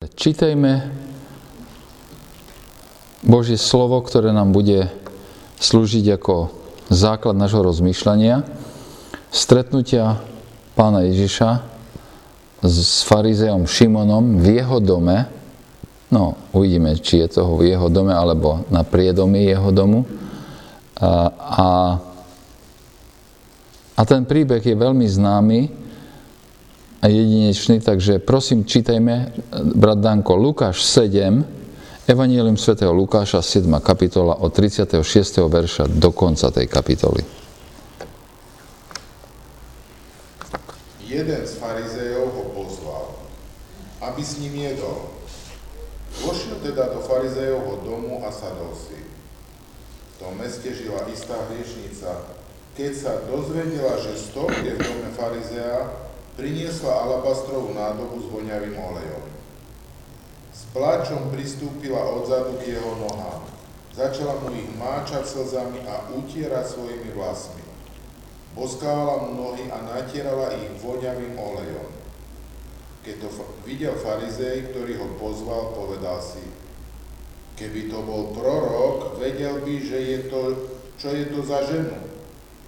Čítajme Božie slovo, ktoré nám bude slúžiť ako základ nášho rozmýšľania. Stretnutia pána Ježiša s farizeom Šimonom v jeho dome. No, uvidíme, či je toho v jeho dome, alebo na priedomí jeho domu. A, a, a ten príbeh je veľmi známy, jedinečný, takže prosím, čítajme, brat Danko, Lukáš 7, Evangelium svätého Lukáša, 7. kapitola od 36. verša do konca tej kapitoly. Jeden z farizejov ho pozval, aby s ním jedol. Vošiel teda do farizejovho domu a sadol si. V tom meste žila istá hriešnica. Keď sa dozvedela, že stol je v dome farizea, priniesla alabastrovú nádobu s voňavým olejom. S pláčom pristúpila odzadu k jeho nohám. Začala mu ich máčať slzami a utierať svojimi vlasmi. Boskávala mu nohy a natierala ich voňavým olejom. Keď to videl farizej, ktorý ho pozval, povedal si, keby to bol prorok, vedel by, že je to, čo je to za ženu,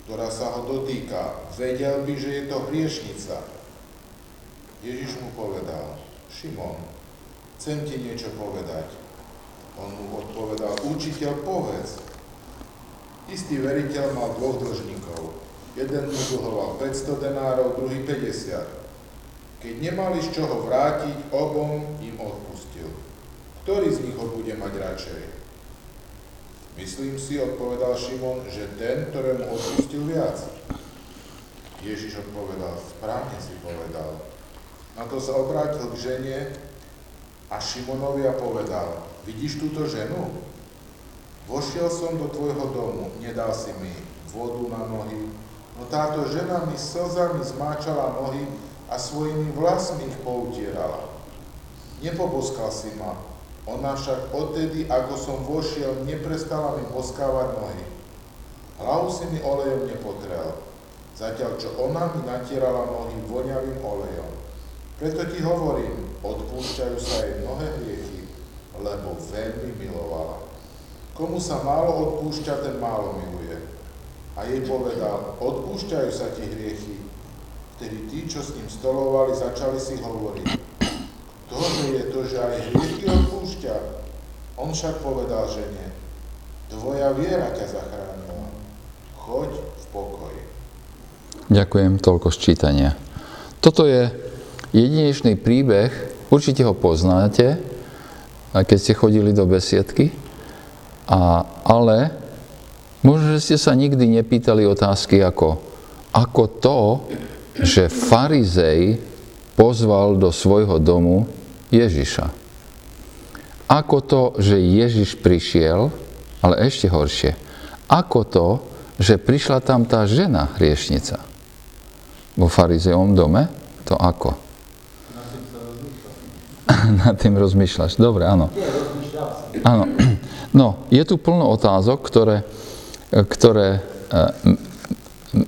ktorá sa ho dotýka. Vedel by, že je to hriešnica. Ježiš mu povedal, Šimon, chcem ti niečo povedať. On mu odpovedal, učiteľ, povedz. Istý veriteľ mal dvoch dlžníkov. Jeden mu dlhoval 500 denárov, druhý 50. Keď nemali z čoho vrátiť, obom im odpustil. Ktorý z nich ho bude mať radšej? Myslím si, odpovedal Šimon, že ten, ktorému odpustil viac. Ježiš odpovedal, správne si povedal, na to sa obrátil k žene a Šimonovi a povedal, vidíš túto ženu? Vošiel som do tvojho domu, nedal si mi vodu na nohy, no táto žena mi slzami zmáčala nohy a svojimi vlasmi ich poutierala. Nepoboskal si ma, ona však odtedy, ako som vošiel, neprestala mi boskávať nohy. Hlavu si mi olejom nepotrel, zatiaľ čo ona mi natierala nohy voňavým olejom. Preto ti hovorím, odpúšťajú sa jej mnohé hriechy, lebo veľmi milovala. Komu sa málo odpúšťa, ten málo miluje. A jej povedal, odpúšťajú sa ti hriechy. Vtedy tí, čo s ním stolovali, začali si hovoriť, ktože je to, že aj hriechy odpúšťa. On však povedal žene, tvoja viera ťa zachránila. Choď v pokoji. Ďakujem, toľko sčítania. Toto je jedinečný príbeh, určite ho poznáte, keď ste chodili do besiedky, a, ale možno, že ste sa nikdy nepýtali otázky ako, ako to, že farizej pozval do svojho domu Ježiša. Ako to, že Ježiš prišiel, ale ešte horšie, ako to, že prišla tam tá žena hriešnica vo farizejovom dome, to ako? nad tým rozmýšľaš. Dobre, áno. Áno. No, je tu plno otázok, ktoré, ktoré e,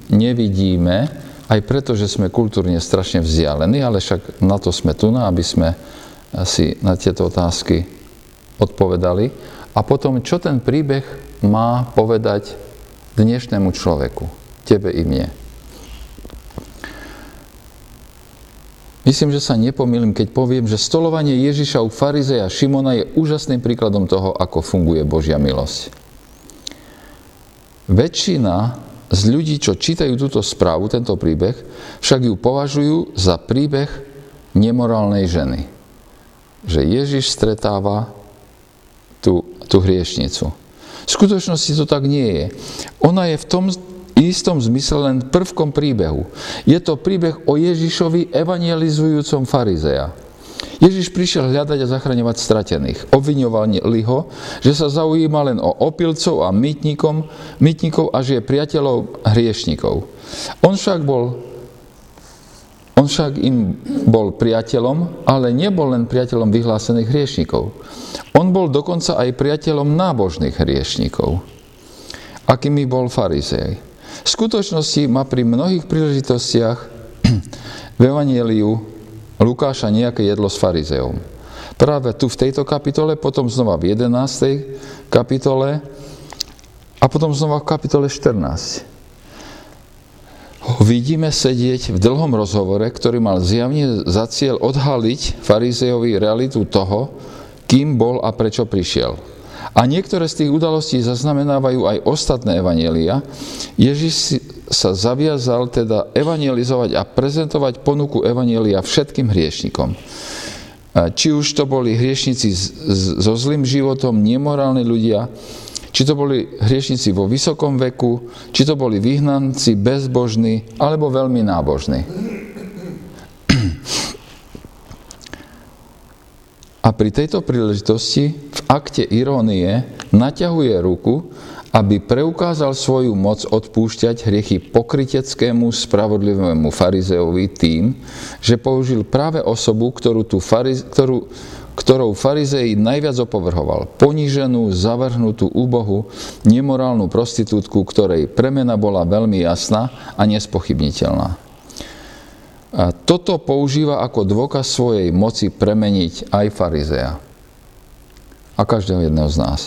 nevidíme, aj preto, že sme kultúrne strašne vzdialení, ale však na to sme tu, aby sme si na tieto otázky odpovedali. A potom, čo ten príbeh má povedať dnešnému človeku, tebe i mne. Myslím, že sa nepomýlim, keď poviem, že stolovanie Ježiša u farizeja Šimona je úžasným príkladom toho, ako funguje Božia milosť. Väčšina z ľudí, čo čítajú túto správu, tento príbeh, však ju považujú za príbeh nemorálnej ženy. Že Ježiš stretáva tú, tú hriešnicu. V skutočnosti to tak nie je. Ona je v tom istom zmysle len prvkom príbehu. Je to príbeh o Ježišovi evangelizujúcom farizeja. Ježiš prišiel hľadať a zachraňovať stratených. Obviňovali ho, že sa zaujíma len o opilcov a mytníkom, mytníkov a že je priateľov hriešnikov. On však bol on však im bol priateľom, ale nebol len priateľom vyhlásených hriešnikov. On bol dokonca aj priateľom nábožných hriešnikov, akými bol farizej. V skutočnosti má pri mnohých príležitostiach v Evangeliu Lukáša nejaké jedlo s farizeom. Práve tu v tejto kapitole, potom znova v 11. kapitole a potom znova v kapitole 14 ho vidíme sedieť v dlhom rozhovore, ktorý mal zjavne za cieľ odhaliť farizejovi realitu toho, kým bol a prečo prišiel. A niektoré z tých udalostí zaznamenávajú aj ostatné evanielia. Ježiš sa zaviazal teda evangelizovať a prezentovať ponuku evanielia všetkým hriešnikom. Či už to boli hriešnici so zlým životom, nemorálni ľudia, či to boli hriešnici vo vysokom veku, či to boli vyhnanci, bezbožní, alebo veľmi nábožní. A pri tejto príležitosti v akte irónie naťahuje ruku, aby preukázal svoju moc odpúšťať hriechy pokriteckému spravodlivému farizeovi tým, že použil práve osobu, ktorú, tú fariz, ktorú, ktorou farizej najviac opovrhoval. Poníženú, zavrhnutú, úbohu, nemorálnu prostitútku, ktorej premena bola veľmi jasná a nespochybniteľná. A toto používa ako dôkaz svojej moci premeniť aj farizeja. A každého jedného z nás.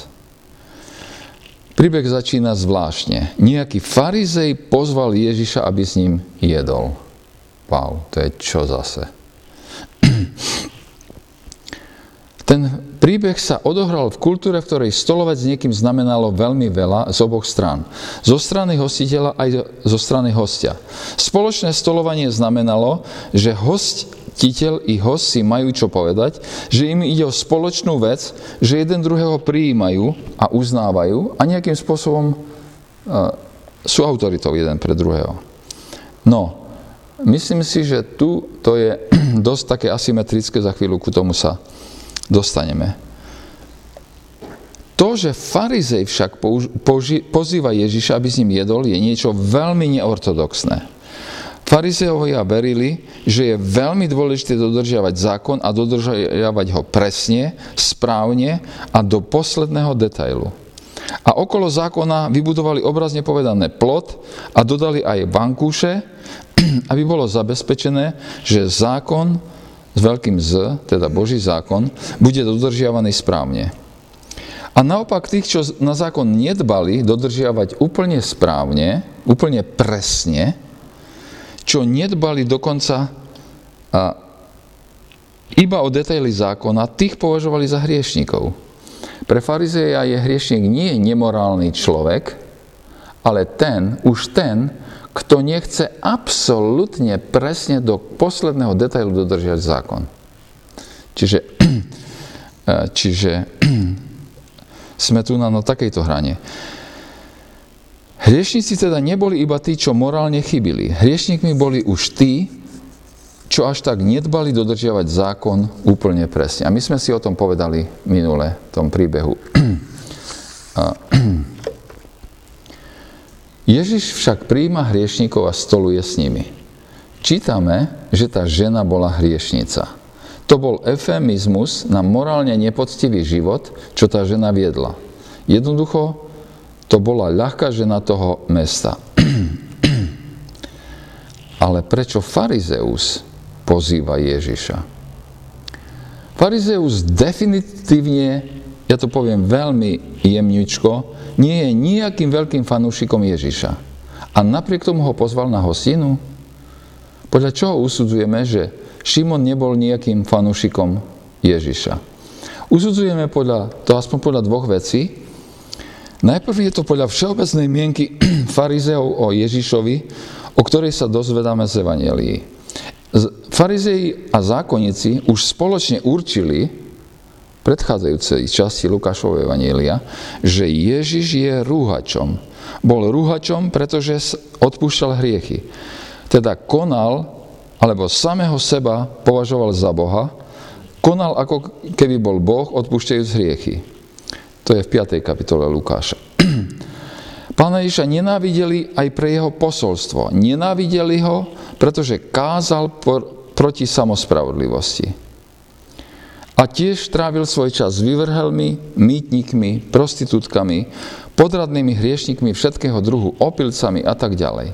Príbeh začína zvláštne. Nejaký farizej pozval Ježiša, aby s ním jedol. Wow, to je čo zase? Ten príbeh sa odohral v kultúre, v ktorej stolovať s niekým znamenalo veľmi veľa z oboch strán. Zo strany hostiteľa aj zo strany hostia. Spoločné stolovanie znamenalo, že hostiteľ i host si majú čo povedať, že im ide o spoločnú vec, že jeden druhého prijímajú a uznávajú a nejakým spôsobom uh, sú autoritou jeden pre druhého. No, myslím si, že tu to je dosť také asymetrické, za chvíľu ku tomu sa dostaneme. To, že farizej však pozýva Ježiša, aby s ním jedol, je niečo veľmi neortodoxné. Farizeovia verili, že je veľmi dôležité dodržiavať zákon a dodržiavať ho presne, správne a do posledného detailu. A okolo zákona vybudovali obrazne povedané plot a dodali aj bankúše, aby bolo zabezpečené, že zákon s veľkým Z, teda Boží zákon, bude dodržiavaný správne. A naopak tých, čo na zákon nedbali dodržiavať úplne správne, úplne presne, čo nedbali dokonca a iba o detaily zákona, tých považovali za hriešnikov. Pre farizeja je hriešnik nie nemorálny človek, ale ten, už ten, kto nechce absolútne presne do posledného detailu dodržiať zákon. Čiže, eh, čiže sme tu na no takejto hrane. Hriešnici teda neboli iba tí, čo morálne chybili. Hriešnikmi boli už tí, čo až tak nedbali dodržiavať zákon úplne presne. A my sme si o tom povedali minule, v tom príbehu. Ježiš však príjma hriešnikov a stoluje s nimi. Čítame, že tá žena bola hriešnica. To bol efemizmus na morálne nepoctivý život, čo tá žena viedla. Jednoducho, to bola ľahká žena toho mesta. Ale prečo farizeus pozýva Ježiša? Farizeus definitívne, ja to poviem veľmi jemničko, nie je nejakým veľkým fanúšikom Ježiša. A napriek tomu ho pozval na hostinu. Podľa čoho usudzujeme, že Šimon nebol nejakým fanúšikom Ježiša? Usudzujeme podľa, to aspoň podľa dvoch vecí. Najprv je to podľa všeobecnej mienky farizeov o Ježišovi, o ktorej sa dozvedáme z Evangelii. Farizei a zákonníci už spoločne určili, predchádzajúcej časti Lukášovej Evanielia, že Ježiš je rúhačom. Bol rúhačom, pretože odpúšťal hriechy. Teda konal, alebo samého seba považoval za Boha, konal ako keby bol Boh, odpúšťajúc hriechy. To je v 5. kapitole Lukáša. Pána Ježiša nenávideli aj pre jeho posolstvo. Nenávideli ho, pretože kázal proti samospravodlivosti. A tiež trávil svoj čas s vyvrhelmi, mýtnikmi, prostitútkami, podradnými hriešnikmi všetkého druhu, opilcami a tak ďalej.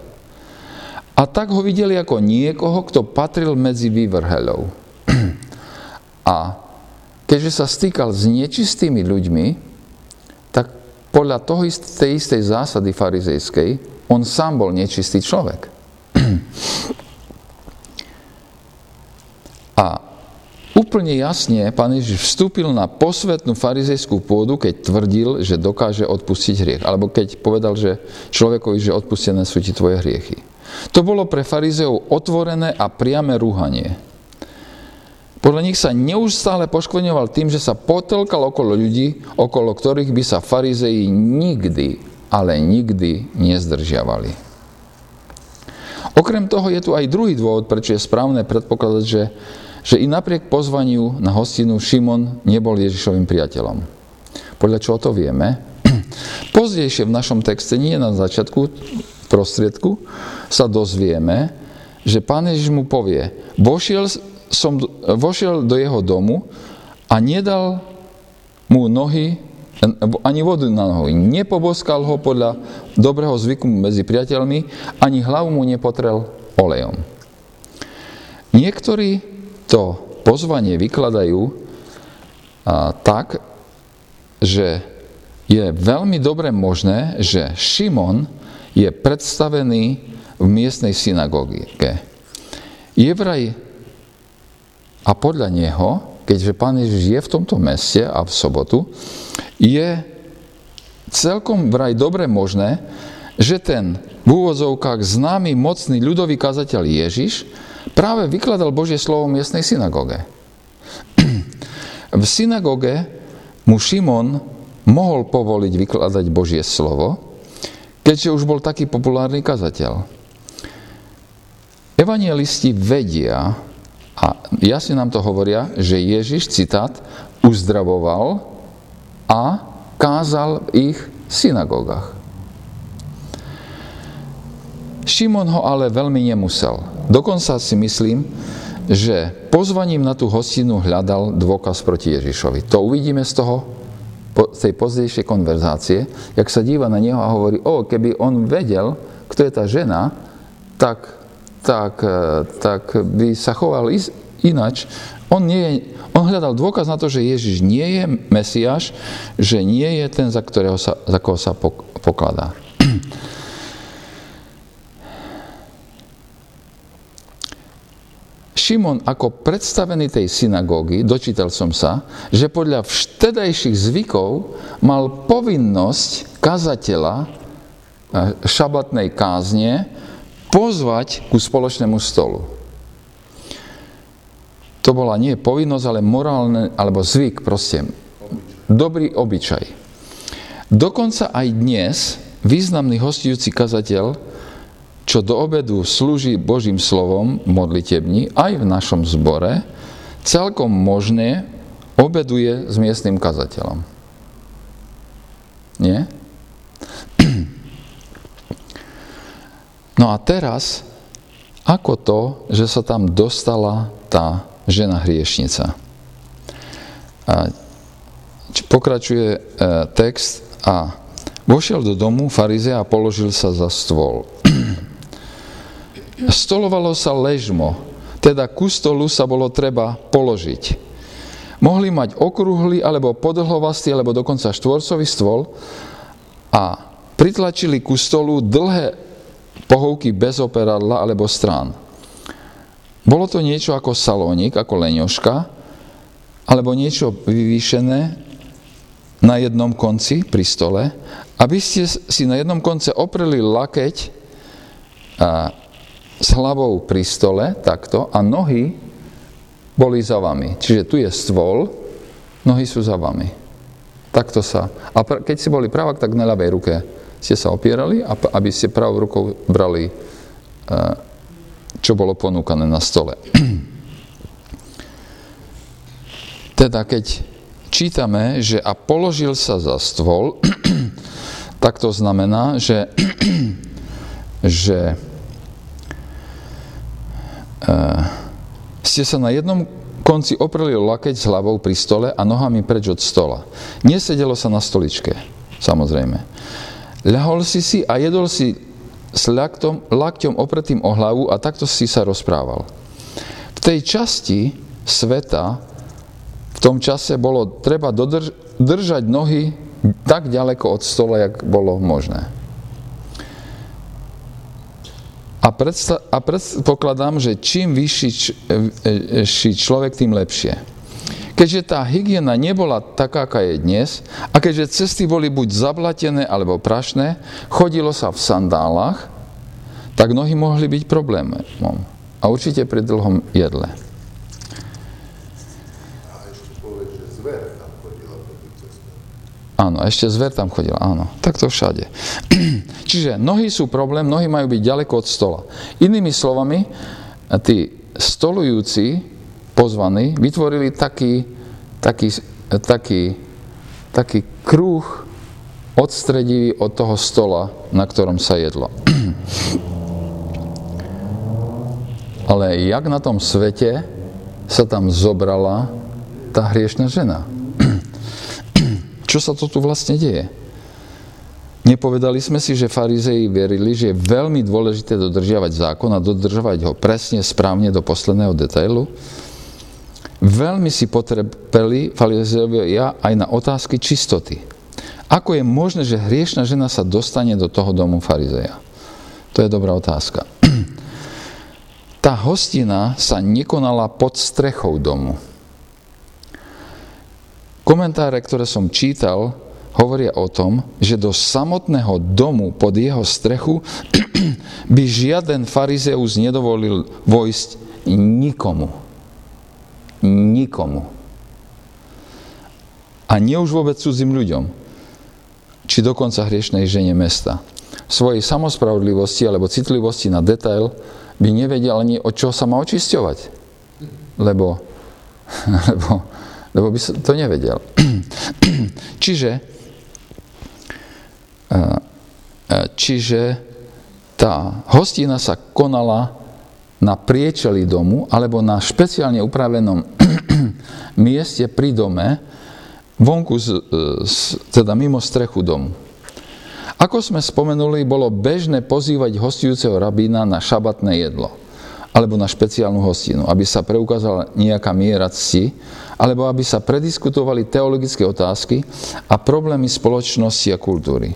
A tak ho videli ako niekoho, kto patril medzi vyvrhelov. A keďže sa stýkal s nečistými ľuďmi, tak podľa toho tej istej zásady farizejskej, on sám bol nečistý človek. A úplne jasne pán Ježiš vstúpil na posvetnú farizejskú pôdu, keď tvrdil, že dokáže odpustiť hriech. Alebo keď povedal, že človekovi, že odpustené sú ti tvoje hriechy. To bolo pre farizeov otvorené a priame rúhanie. Podľa nich sa neustále poškvrňoval tým, že sa potelkal okolo ľudí, okolo ktorých by sa farizeji nikdy, ale nikdy nezdržiavali. Okrem toho je tu aj druhý dôvod, prečo je správne predpokladať, že, že i napriek pozvaniu na hostinu Šimon nebol Ježišovým priateľom. Podľa čoho to vieme? Pozdejšie v našom texte, nie na začiatku, prostriedku, sa dozvieme, že pán Ježiš mu povie, vošiel som vošiel do jeho domu a nedal mu nohy, ani vodu na nohy. Nepoboskal ho podľa dobrého zvyku medzi priateľmi, ani hlavu mu nepotrel olejom. Niektorí to pozvanie vykladajú a, tak, že je veľmi dobre možné, že Šimon je predstavený v miestnej synagóge. Je vraj a podľa neho, keďže pán Ježiš je v tomto meste a v sobotu, je celkom vraj dobre možné, že ten v úvodzovkách známy, mocný ľudový kazateľ Ježiš práve vykladal Božie slovo v miestnej synagóge. V synagóge mu Šimon mohol povoliť vykladať Božie slovo, keďže už bol taký populárny kazateľ. Evangelisti vedia, a jasne nám to hovoria, že Ježiš, citát, uzdravoval a kázal v ich synagógach. Šimon ho ale veľmi nemusel. Dokonca si myslím, že pozvaním na tú hostinu hľadal dôkaz proti Ježišovi. To uvidíme z toho, z tej pozdejšej konverzácie, jak sa díva na neho a hovorí, o, keby on vedel, kto je tá žena, tak tak, e, tak by sa choval inač. On, nie on hľadal dôkaz na to, že Ježiš nie je Mesiáš, že nie je ten, za, ktorého sa, za koho sa pokladá. Šimon ako predstavený tej synagógy, dočítal som sa, že podľa vštedajších zvykov mal povinnosť kazateľa e, šabatnej kázne pozvať ku spoločnému stolu. To bola nie povinnosť, ale morálne, alebo zvyk proste. Dobrý obyčaj. Dokonca aj dnes významný hostujúci kazateľ, čo do obedu slúži Božím slovom modlitební, aj v našom zbore, celkom možné obeduje s miestnym kazateľom. Nie? No a teraz, ako to, že sa tam dostala tá žena hriešnica? A pokračuje e, text a vošiel do domu farizea a položil sa za stôl. Stolovalo sa ležmo, teda ku stolu sa bolo treba položiť. Mohli mať okrúhly, alebo podlhovastý, alebo dokonca štvorcový stôl a pritlačili ku stolu dlhé pohovky bez operadla alebo strán. Bolo to niečo ako salónik, ako leňoška, alebo niečo vyvýšené na jednom konci pri stole, aby ste si na jednom konce opreli lakeť s hlavou pri stole, takto, a nohy boli za vami. Čiže tu je stôl, nohy sú za vami. Takto sa. A keď si boli pravak, tak na ľavej ruke ste sa opierali, aby ste pravou rukou brali, eh, čo bolo ponúkané na stole. Teda keď čítame, že a položil sa za stôl, tak to znamená, že, že ste sa na jednom konci opreli lakeť s hlavou pri stole a nohami preč od stola. Nesedelo sa na stoličke, samozrejme. Ľahol si si a jedol si s laktom, lakťom opretým o hlavu a takto si sa rozprával. V tej časti sveta, v tom čase bolo treba dodrž- držať nohy tak ďaleko od stola, jak bolo možné. A, predsta- a predpokladám, že čím vyšší č- e, e, človek, tým lepšie. Keďže tá hygiena nebola taká, aká je dnes, a keďže cesty boli buď zablatené alebo prašné, chodilo sa v sandálach, tak nohy mohli byť problémom. A určite pri dlhom jedle. Áno, ešte zver tam chodila, áno. Tak to všade. Čiže nohy sú problém, nohy majú byť ďaleko od stola. Inými slovami, tí stolujúci, pozvaní, vytvorili taký, taký, taký, taký kruh odstredivý od toho stola, na ktorom sa jedlo. Ale jak na tom svete sa tam zobrala tá hriešna žena? Čo sa to tu vlastne deje? Nepovedali sme si, že farizei verili, že je veľmi dôležité dodržiavať zákon a dodržovať ho presne, správne do posledného detailu? Veľmi si potrebeli farizeovia aj na otázky čistoty. Ako je možné, že hriešna žena sa dostane do toho domu farizeja? To je dobrá otázka. Tá hostina sa nekonala pod strechou domu. Komentáre, ktoré som čítal, hovoria o tom, že do samotného domu pod jeho strechu by žiaden farizeus nedovolil vojsť nikomu. Nikomu. A nie už vôbec cudzím ľuďom, či dokonca hriešnej žene mesta. V svojej samospravodlivosti alebo citlivosti na detail by nevedel ani o čo sa má očisťovať. Lebo, lebo lebo by som to nevedel. čiže, e, e, čiže tá hostina sa konala na priečeli domu alebo na špeciálne upravenom mieste pri dome, vonku, z, z, teda mimo strechu domu. Ako sme spomenuli, bolo bežné pozývať hostujúceho rabína na šabatné jedlo alebo na špeciálnu hostinu, aby sa preukázala nejaká miera cti, alebo aby sa prediskutovali teologické otázky a problémy spoločnosti a kultúry.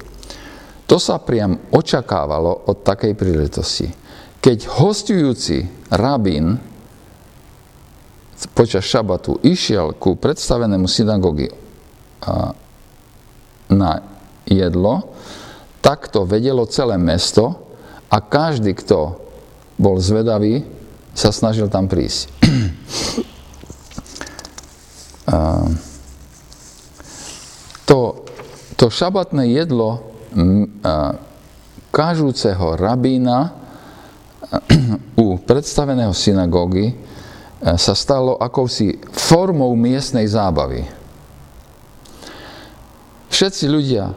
To sa priam očakávalo od takej príležitosti. Keď hostujúci rabín počas šabatu išiel ku predstavenému synagógi na jedlo, tak to vedelo celé mesto a každý, kto bol zvedavý, sa snažil tam prísť. to, to šabatné jedlo kážúceho rabína u predstaveného synagógy sa stalo akousi formou miestnej zábavy. Všetci ľudia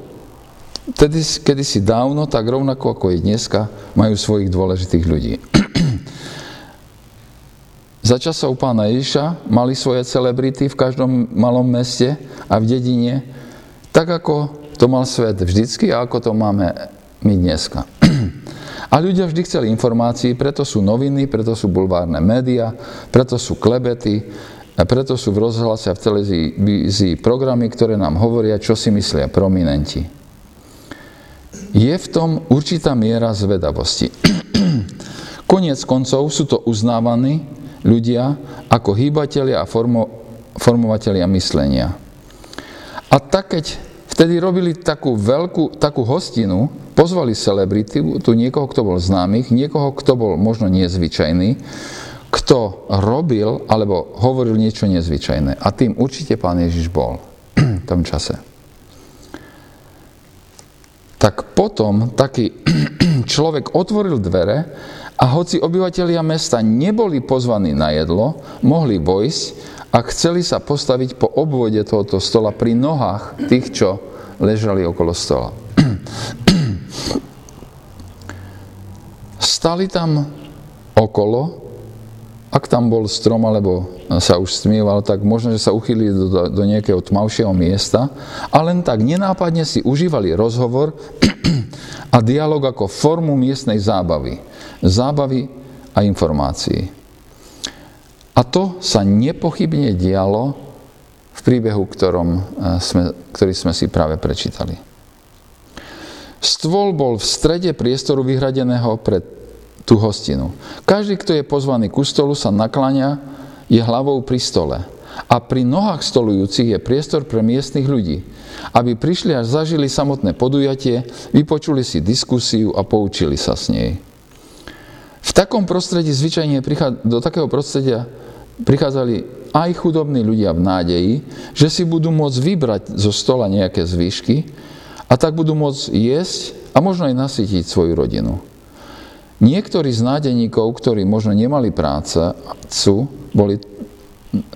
tedy, kedysi dávno, tak rovnako ako je dneska, majú svojich dôležitých ľudí. Za časov pána Ježiša mali svoje celebrity v každom malom meste a v dedine, tak ako to mal svet vždycky a ako to máme my dneska. A ľudia vždy chceli informácií, preto sú noviny, preto sú bulvárne médiá, preto sú klebety, preto sú v rozhlase a v televízii programy, ktoré nám hovoria, čo si myslia prominenti je v tom určitá miera zvedavosti. Koniec koncov sú to uznávaní ľudia ako hýbatelia a formo, formovatelia myslenia. A tak, keď vtedy robili takú veľkú, takú hostinu, pozvali celebrity, tu niekoho, kto bol známych, niekoho, kto bol možno nezvyčajný, kto robil alebo hovoril niečo nezvyčajné. A tým určite pán Ježiš bol v tom čase tak potom taký človek otvoril dvere a hoci obyvateľia mesta neboli pozvaní na jedlo, mohli vojsť a chceli sa postaviť po obvode tohoto stola pri nohách tých, čo ležali okolo stola. Stali tam okolo ak tam bol strom alebo sa už stmieval, tak možno, že sa uchýlili do, do nejakého tmavšieho miesta a len tak nenápadne si užívali rozhovor a dialog ako formu miestnej zábavy. Zábavy a informácií. A to sa nepochybne dialo v príbehu, ktorom sme, ktorý sme si práve prečítali. Stôl bol v strede priestoru vyhradeného pre tú hostinu. Každý, kto je pozvaný ku stolu, sa naklania, je hlavou pri stole. A pri nohách stolujúcich je priestor pre miestnych ľudí, aby prišli a zažili samotné podujatie, vypočuli si diskusiu a poučili sa s nej. V takom prostredí zvyčajne do takého prostredia prichádzali aj chudobní ľudia v nádeji, že si budú môcť vybrať zo stola nejaké zvýšky, a tak budú môcť jesť a možno aj nasytiť svoju rodinu. Niektorí z nádeníkov, ktorí možno nemali prácu, boli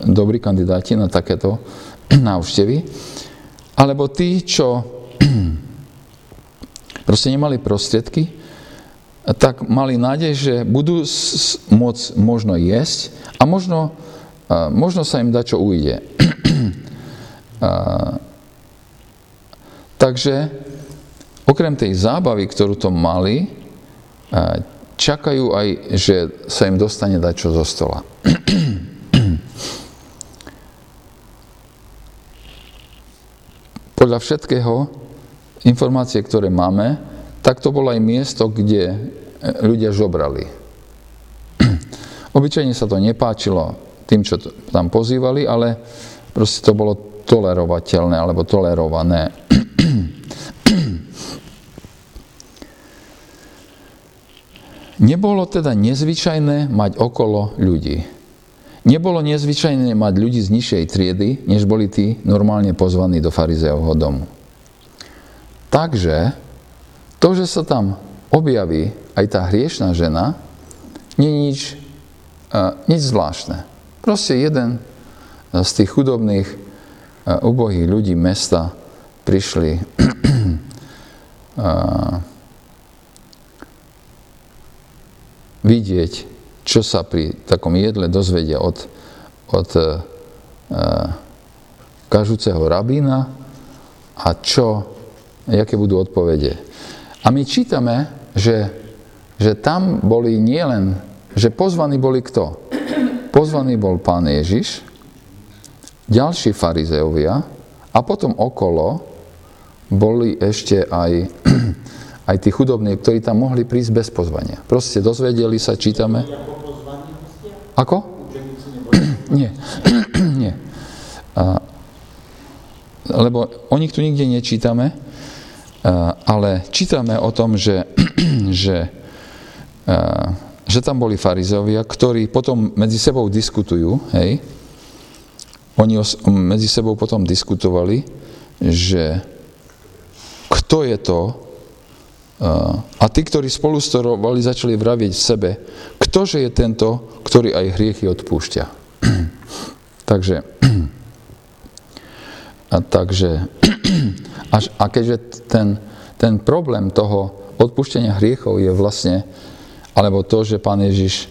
dobrí kandidáti na takéto návštevy, alebo tí, čo proste nemali prostriedky, tak mali nádej, že budú môcť možno jesť a možno, možno sa im dá, čo ujde. Takže okrem tej zábavy, ktorú to mali, čakajú aj, že sa im dostane dať čo zo stola. Podľa všetkého, informácie, ktoré máme, tak to bolo aj miesto, kde e, ľudia žobrali. Obyčajne sa to nepáčilo tým, čo tam pozývali, ale proste to bolo tolerovateľné alebo tolerované. Nebolo teda nezvyčajné mať okolo ľudí. Nebolo nezvyčajné mať ľudí z nižšej triedy, než boli tí normálne pozvaní do farizeovho domu. Takže to, že sa tam objaví aj tá hriešná žena, nie je nič, uh, nič zvláštne. Proste jeden z tých chudobných, uh, ubohých ľudí mesta prišli uh, vidieť, čo sa pri takom jedle dozvedia od, od e, kažúceho rabína a čo, aké budú odpovede. A my čítame, že, že tam boli nielen, že pozvaní boli kto? Pozvaný bol pán Ježiš, ďalší farizeovia a potom okolo boli ešte aj aj tí chudobní, ktorí tam mohli prísť bez pozvania. Proste dozvedeli sa, čítame. Ako? Nie. Nie. A, lebo o nich tu nikde nečítame, a, ale čítame o tom, že, že, a, že tam boli farizovia, ktorí potom medzi sebou diskutujú, hej, oni os, medzi sebou potom diskutovali, že kto je to, a tí, ktorí spolu storovali, začali vraviť sebe, ktože je tento, ktorý aj hriechy odpúšťa. takže, a, takže až, a keďže ten, ten problém toho odpúšťania hriechov je vlastne, alebo to, že pán Ježiš e,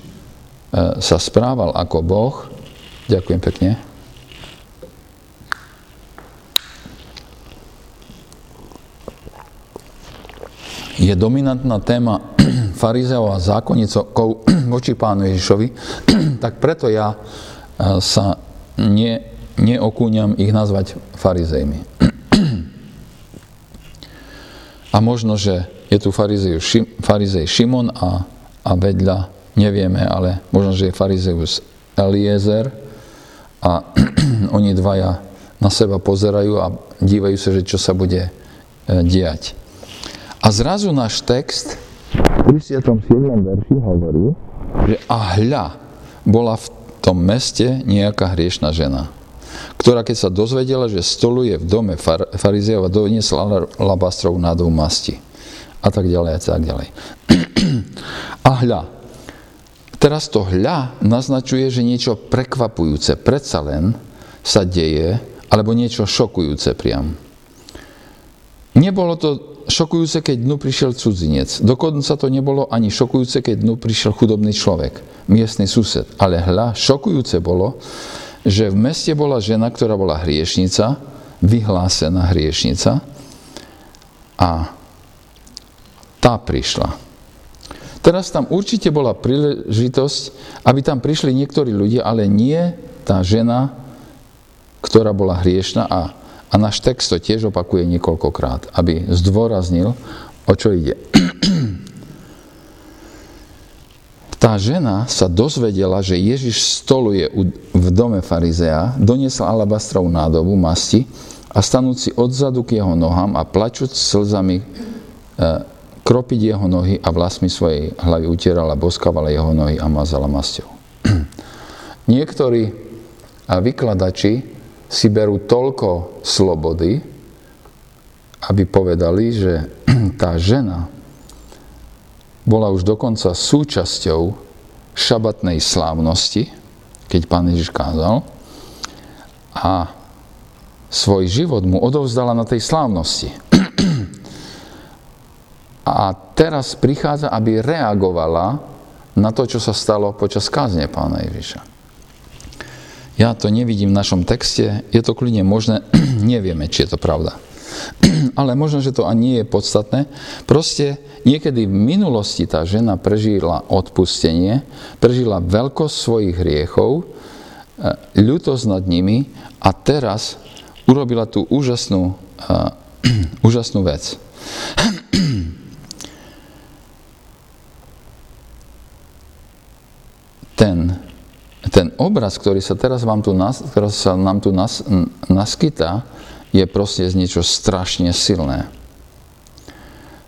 sa správal ako Boh, ďakujem pekne, je dominantná téma farizeov a zákonnicov voči pánu Ježišovi, tak preto ja e, sa ne, neokúňam ich nazvať farizejmi. A možno, že je tu farizej, Šimon a, a vedľa nevieme, ale možno, že je farizeus Eliezer a oni dvaja na seba pozerajú a dívajú sa, že čo sa bude e, diať. A zrazu náš text v 37. verši hovorí, že a hľa, bola v tom meste nejaká hriešná žena, ktorá keď sa dozvedela, že stoluje v dome far, farizeova, doniesla labastrov nádov masti. A tak ďalej, a tak ďalej. A hľa. Teraz to hľa naznačuje, že niečo prekvapujúce predsa len sa deje, alebo niečo šokujúce priam. Nebolo to šokujúce, keď dnu prišiel cudzinec. Dokonca to nebolo ani šokujúce, keď dnu prišiel chudobný človek, miestny sused. Ale hľa, šokujúce bolo, že v meste bola žena, ktorá bola hriešnica, vyhlásená hriešnica a tá prišla. Teraz tam určite bola príležitosť, aby tam prišli niektorí ľudia, ale nie tá žena ktorá bola hriešna a, a náš text to tiež opakuje niekoľkokrát, aby zdôraznil, o čo ide. Tá žena sa dozvedela, že Ježiš stoluje v dome farizea, doniesla alabastrovú nádobu masti a stanúci odzadu k jeho nohám a plačúc slzami e, kropiť jeho nohy a vlasmi svojej hlavy utierala, boskávala jeho nohy a mazala masťou. Niektorí vykladači si berú toľko slobody, aby povedali, že tá žena bola už dokonca súčasťou šabatnej slávnosti, keď pán Ježiš kázal, a svoj život mu odovzdala na tej slávnosti. A teraz prichádza, aby reagovala na to, čo sa stalo počas kázne pána Ježiša. Ja to nevidím v našom texte, je to kľudne možné, nevieme, či je to pravda. Ale možno, že to ani nie je podstatné. Proste niekedy v minulosti tá žena prežila odpustenie, prežila veľkosť svojich hriechov, e, ľutosť nad nimi a teraz urobila tú úžasnú, uh, úžasnú vec. ten, ten obraz, ktorý sa teraz vám tu, nas, sa nám tu nas, naskytá, je proste niečo strašne silné.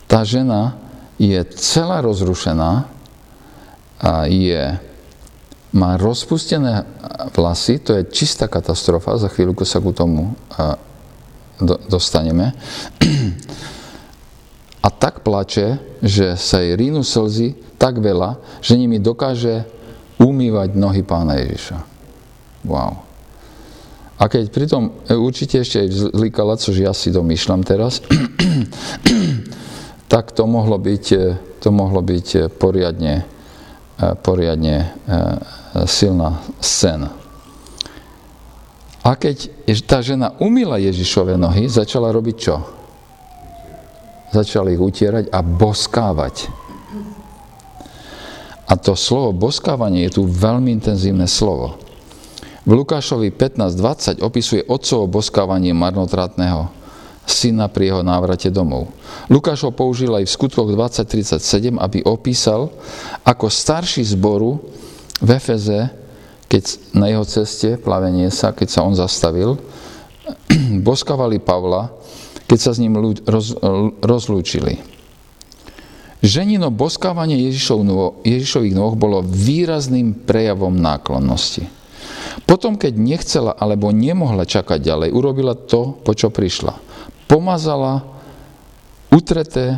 Tá žena je celá rozrušená a je, má rozpustené vlasy, to je čistá katastrofa, za chvíľku sa ku tomu do, dostaneme. A tak plače, že sa jej rínu slzy tak veľa, že nimi dokáže umývať nohy pána Ježiša. Wow. A keď pritom e, určite ešte aj vzlikala, čo ja si domýšľam teraz, tak to mohlo byť, e, to mohlo byť e, poriadne, poriadne silná scéna. A keď tá žena umila Ježišove nohy, začala robiť čo? Začala ich utierať a boskávať. A to slovo boskávanie je tu veľmi intenzívne slovo. V Lukášovi 15.20 opisuje otcovo boskávanie marnotratného syna pri jeho návrate domov. Lukáš ho použil aj v skutkoch 20.37, aby opísal, ako starší zboru v Efeze, keď na jeho ceste, plavenie sa, keď sa on zastavil, boskávali Pavla, keď sa s ním roz, rozlúčili. Ženino boskávanie Ježišov, Ježišových nôh bolo výrazným prejavom náklonnosti. Potom, keď nechcela alebo nemohla čakať ďalej, urobila to, po čo prišla. Pomazala utreté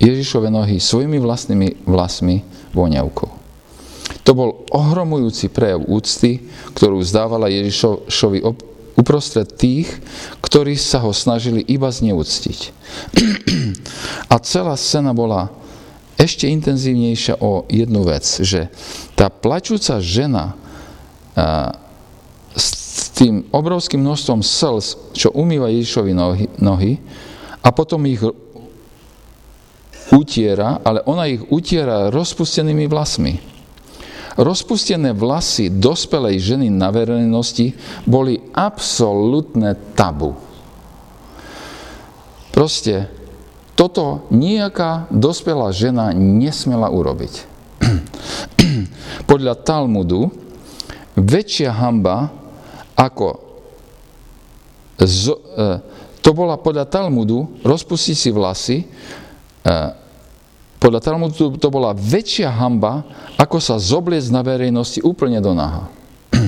Ježišove nohy svojimi vlastnými vlasmi voňavkou. To bol ohromujúci prejav úcty, ktorú zdávala Ježišovi uprostred tých, ktorí sa ho snažili iba zneúctiť. A celá scéna bola ešte intenzívnejšia o jednu vec, že tá plačúca žena s tým obrovským množstvom slz, čo umýva Ježišovi nohy, nohy a potom ich utiera, ale ona ich utiera rozpustenými vlasmi. Rozpustené vlasy dospelej ženy na verejnosti boli absolútne tabu. Proste toto nejaká dospelá žena nesmela urobiť. Podľa Talmudu väčšia hamba ako z, e, to bola podľa Talmudu rozpustiť si vlasy, e, podľa Talmudu to bola väčšia hamba, ako sa zobliec na verejnosti úplne do naha.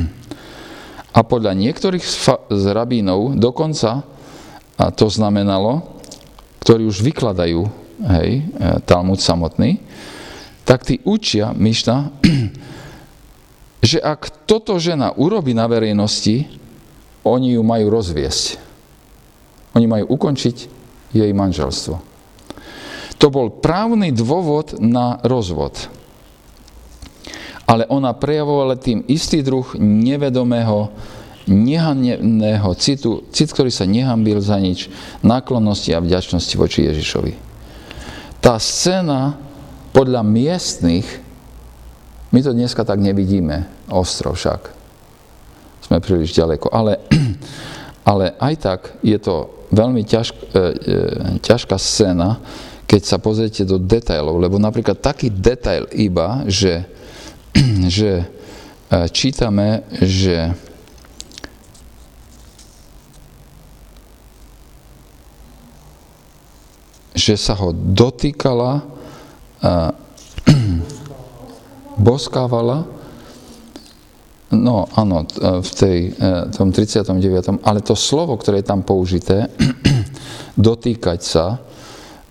A podľa niektorých z rabínov dokonca a to znamenalo, ktorí už vykladajú hej, e, Talmud samotný, tak tí učia, myšta, že ak toto žena urobí na verejnosti, oni ju majú rozviesť. Oni majú ukončiť jej manželstvo. To bol právny dôvod na rozvod. Ale ona prejavovala tým istý druh nevedomého nehanneného citu, cit, ktorý sa nehambil za nič, náklonnosti a vďačnosti voči Ježišovi. Tá scéna podľa miestnych, my to dneska tak nevidíme, ostro však. sme príliš ďaleko. Ale, ale aj tak je to veľmi ťažk, e, e, ťažká scéna, keď sa pozriete do detailov, lebo napríklad taký detail iba, že, že e, čítame, že že sa ho dotýkala, a, boskávala, no áno, v tej, tom 39. Ale to slovo, ktoré je tam použité, dotýkať sa,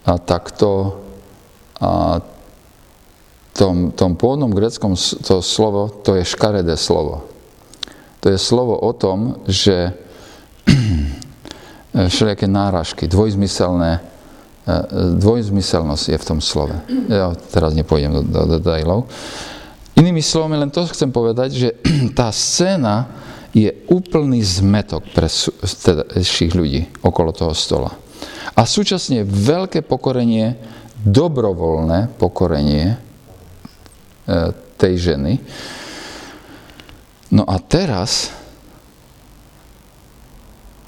a takto a tom, tom pôvodnom greckom to slovo, to je škaredé slovo. To je slovo o tom, že všelijaké náražky, dvojzmyselné, e, dvojzmyselnosť je v tom slove. Ja teraz nepôjdem do, do detailov. Inými slovami, len to chcem povedať, že tá scéna je úplný zmetok pre všetkých ľudí okolo toho stola. A súčasne veľké pokorenie, dobrovoľné pokorenie e, tej ženy. No a teraz,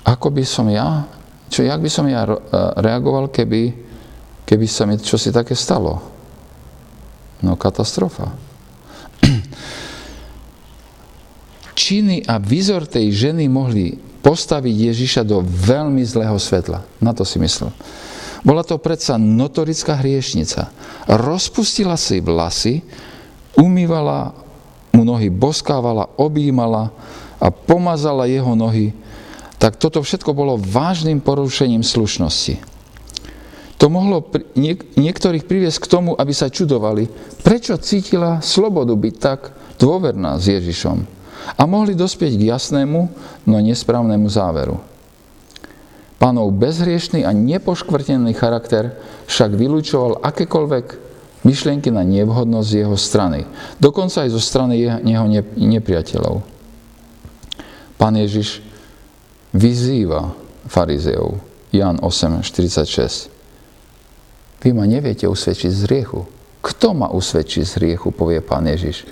ako by som ja, čo, jak by som ja e, reagoval, keby, keby sa mi čosi také stalo? No katastrofa. Činy a výzor tej ženy mohli postaviť Ježiša do veľmi zlého svetla. Na to si myslel. Bola to predsa notorická hriešnica. Rozpustila si vlasy, umývala mu nohy, boskávala, objímala a pomazala jeho nohy. Tak toto všetko bolo vážnym porušením slušnosti. To mohlo niek- niektorých priviesť k tomu, aby sa čudovali, prečo cítila slobodu byť tak dôverná s Ježišom a mohli dospieť k jasnému, no nesprávnemu záveru. Pánov bezhriešný a nepoškvrtený charakter však vylúčoval akékoľvek myšlienky na nevhodnosť z jeho strany, dokonca aj zo strany jeho nepriateľov. Pán Ježiš vyzýva farizeov, Jan 8:46. Vy ma neviete usvedčiť z riechu. Kto ma usvedčí z riechu, povie pán Ježiš.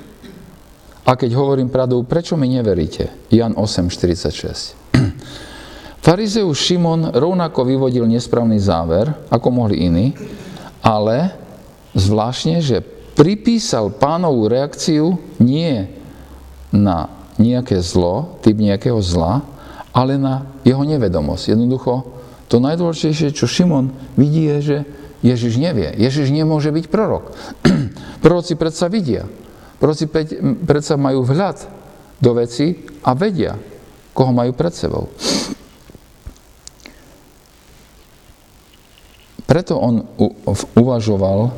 A keď hovorím pravdu, prečo mi neveríte? Jan 8.46. Farizeus Šimon rovnako vyvodil nesprávny záver, ako mohli iní, ale zvláštne, že pripísal pánovú reakciu nie na nejaké zlo, typ nejakého zla, ale na jeho nevedomosť. Jednoducho, to najdôležitejšie, čo Šimon vidí, je, že Ježiš nevie. Ježiš nemôže byť prorok. Proroci predsa vidia. Proroci predsa majú vhľad do veci a vedia, koho majú pred sebou. Preto on uvažoval,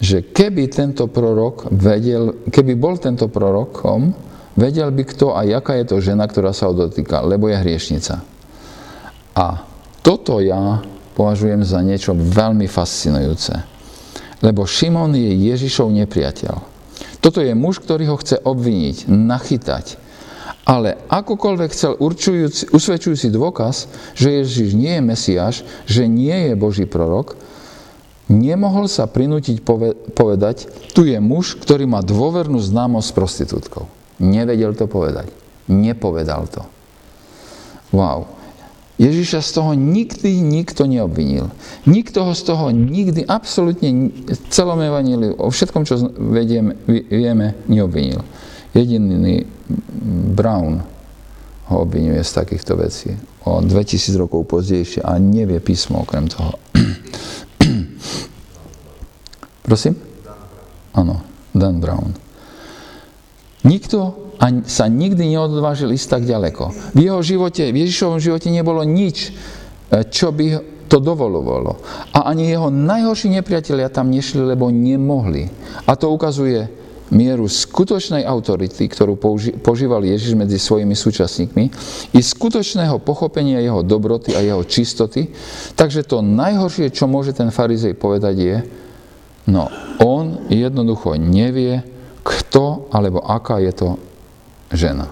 že keby tento prorok vedel, keby bol tento prorokom, vedel by kto a jaká je to žena, ktorá sa ho dotýka, lebo je hriešnica. A toto ja považujem za niečo veľmi fascinujúce. Lebo Šimon je Ježišov nepriateľ. Toto je muž, ktorý ho chce obviniť, nachytať. Ale akokoľvek chcel určujúci, usvedčujúci dôkaz, že Ježiš nie je Mesiáš, že nie je Boží prorok, nemohol sa prinútiť povedať, tu je muž, ktorý má dôvernú známosť s prostitútkou. Nevedel to povedať. Nepovedal to. Wow. Ježiša z toho nikdy nikto neobvinil. Nikto ho z toho nikdy, absolútne v celom evaníliu, o všetkom, čo vedieme, vieme, neobvinil. Jediný Brown ho obvinuje z takýchto vecí. O 2000 rokov pozdejšie a nevie písmo okrem toho. Prosím? Áno, Dan Brown. Nikto sa nikdy neodvážil ísť tak ďaleko. V jeho živote, v Ježišovom živote nebolo nič, e, čo by to dovolovalo. A ani jeho najhorší nepriatelia tam nešli, lebo nemohli. A to ukazuje mieru skutočnej autority, ktorú požíval Ježiš medzi svojimi súčasníkmi, i skutočného pochopenia jeho dobroty a jeho čistoty. Takže to najhoršie, čo môže ten farizej povedať je, no on jednoducho nevie, kto alebo aká je to žena.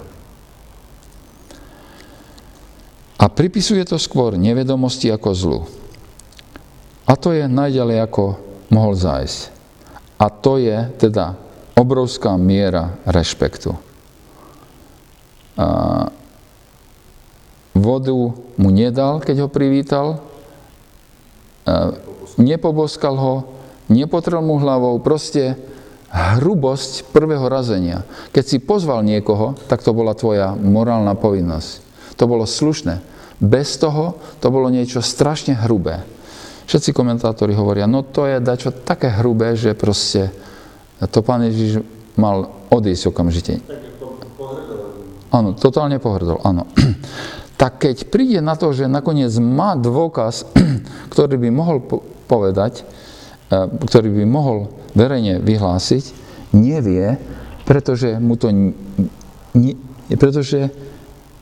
A pripisuje to skôr nevedomosti ako zlu. A to je najďalej ako mohol zájsť. A to je teda obrovská miera rešpektu. a vodu mu nedal, keď ho privítal, nepoboskal ho, nepotrel mu hlavou, proste hrubosť prvého razenia. Keď si pozval niekoho, tak to bola tvoja morálna povinnosť. To bolo slušné. Bez toho to bolo niečo strašne hrubé. Všetci komentátori hovoria, no to je dačo také hrubé, že proste to pán Ježiš mal odísť okamžite. Áno, totálne pohrdol, áno. tak keď príde na to, že nakoniec má dôkaz, ktorý by mohol povedať, ktorý by mohol verejne vyhlásiť, nevie, pretože mu to ne, pretože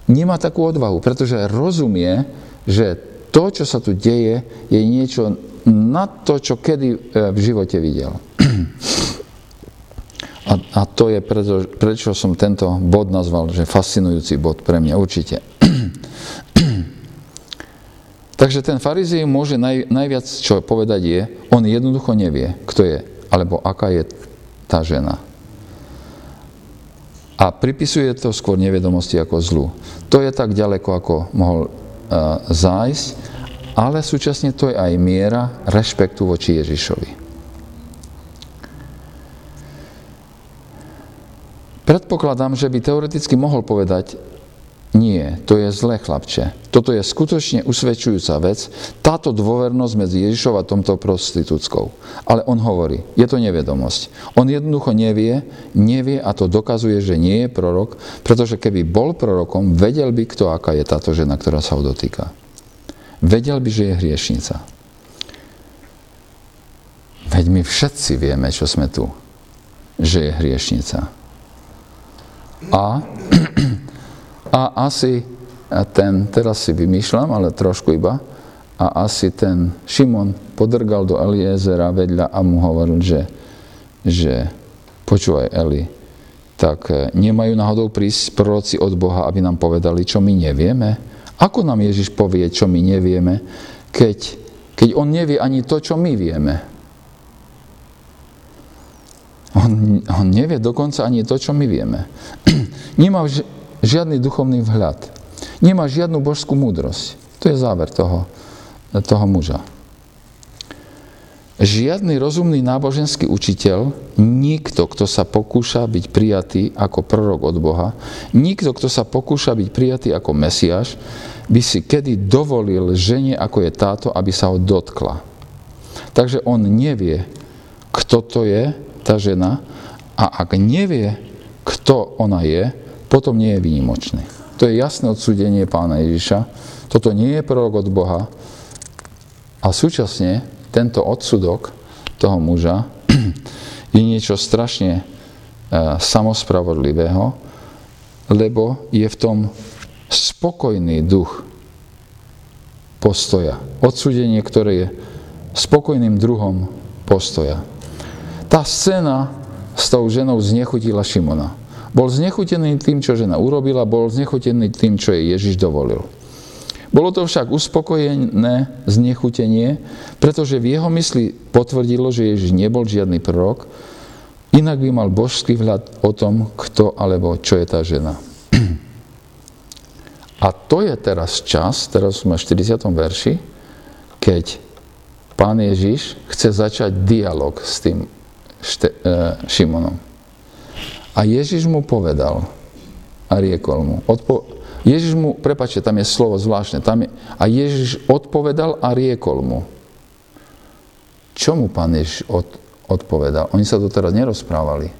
nemá takú odvahu, pretože rozumie, že to, čo sa tu deje, je niečo na to, čo kedy e, v živote videl. A, a to je preto, prečo som tento bod nazval, že fascinujúci bod pre mňa určite. Takže ten farizej môže naj, najviac čo povedať je, on jednoducho nevie, kto je, alebo aká je tá žena. A pripisuje to skôr nevedomosti ako zlu. To je tak ďaleko, ako mohol uh, zájsť, ale súčasne to je aj miera rešpektu voči Ježišovi. Predpokladám, že by teoreticky mohol povedať, nie, to je zlé chlapče. Toto je skutočne usvedčujúca vec, táto dôvernosť medzi Ježišov a tomto prostitúckou. Ale on hovorí, je to nevedomosť. On jednoducho nevie, nevie a to dokazuje, že nie je prorok, pretože keby bol prorokom, vedel by, kto aká je táto žena, ktorá sa ho dotýka. Vedel by, že je hriešnica. Veď my všetci vieme, čo sme tu, že je hriešnica. A, a asi ten, teraz si vymýšľam, ale trošku iba, a asi ten Šimon podrgal do Eliezera vedľa a mu hovoril, že, že počúvaj Eli, tak e, nemajú náhodou prísť proroci od Boha, aby nám povedali, čo my nevieme? Ako nám Ježiš povie, čo my nevieme, keď, keď on nevie ani to, čo my vieme? On, on nevie dokonca ani to, čo my vieme. Nemá žiadny duchovný vhľad. Nemá žiadnu božskú múdrosť. To je záver toho, toho muža. Žiadny rozumný náboženský učiteľ, nikto, kto sa pokúša byť prijatý ako prorok od Boha, nikto, kto sa pokúša byť prijatý ako Mesiáš, by si kedy dovolil žene, ako je táto, aby sa ho dotkla. Takže on nevie, kto to je, tá žena a ak nevie, kto ona je, potom nie je výnimočný. To je jasné odsúdenie pána Ježiša. Toto nie je prorok od Boha a súčasne tento odsudok toho muža je niečo strašne e, samospravodlivého, lebo je v tom spokojný duch postoja. Odsúdenie, ktoré je spokojným druhom postoja. Tá scéna s tou ženou znechutila Šimona. Bol znechutený tým, čo žena urobila, bol znechutený tým, čo jej Ježiš dovolil. Bolo to však uspokojené znechutenie, pretože v jeho mysli potvrdilo, že Ježiš nebol žiadny prorok, inak by mal božský vhľad o tom, kto alebo čo je tá žena. A to je teraz čas, teraz sme v 40. verši, keď pán Ježiš chce začať dialog s tým šte, e, Šimonom. A Ježiš mu povedal a riekol mu. Odpo- Ježiš mu, prepačte, tam je slovo zvláštne, tam je, a Ježiš odpovedal a riekol mu. Čo mu pán Ježiš od, odpovedal? Oni sa doteraz nerozprávali.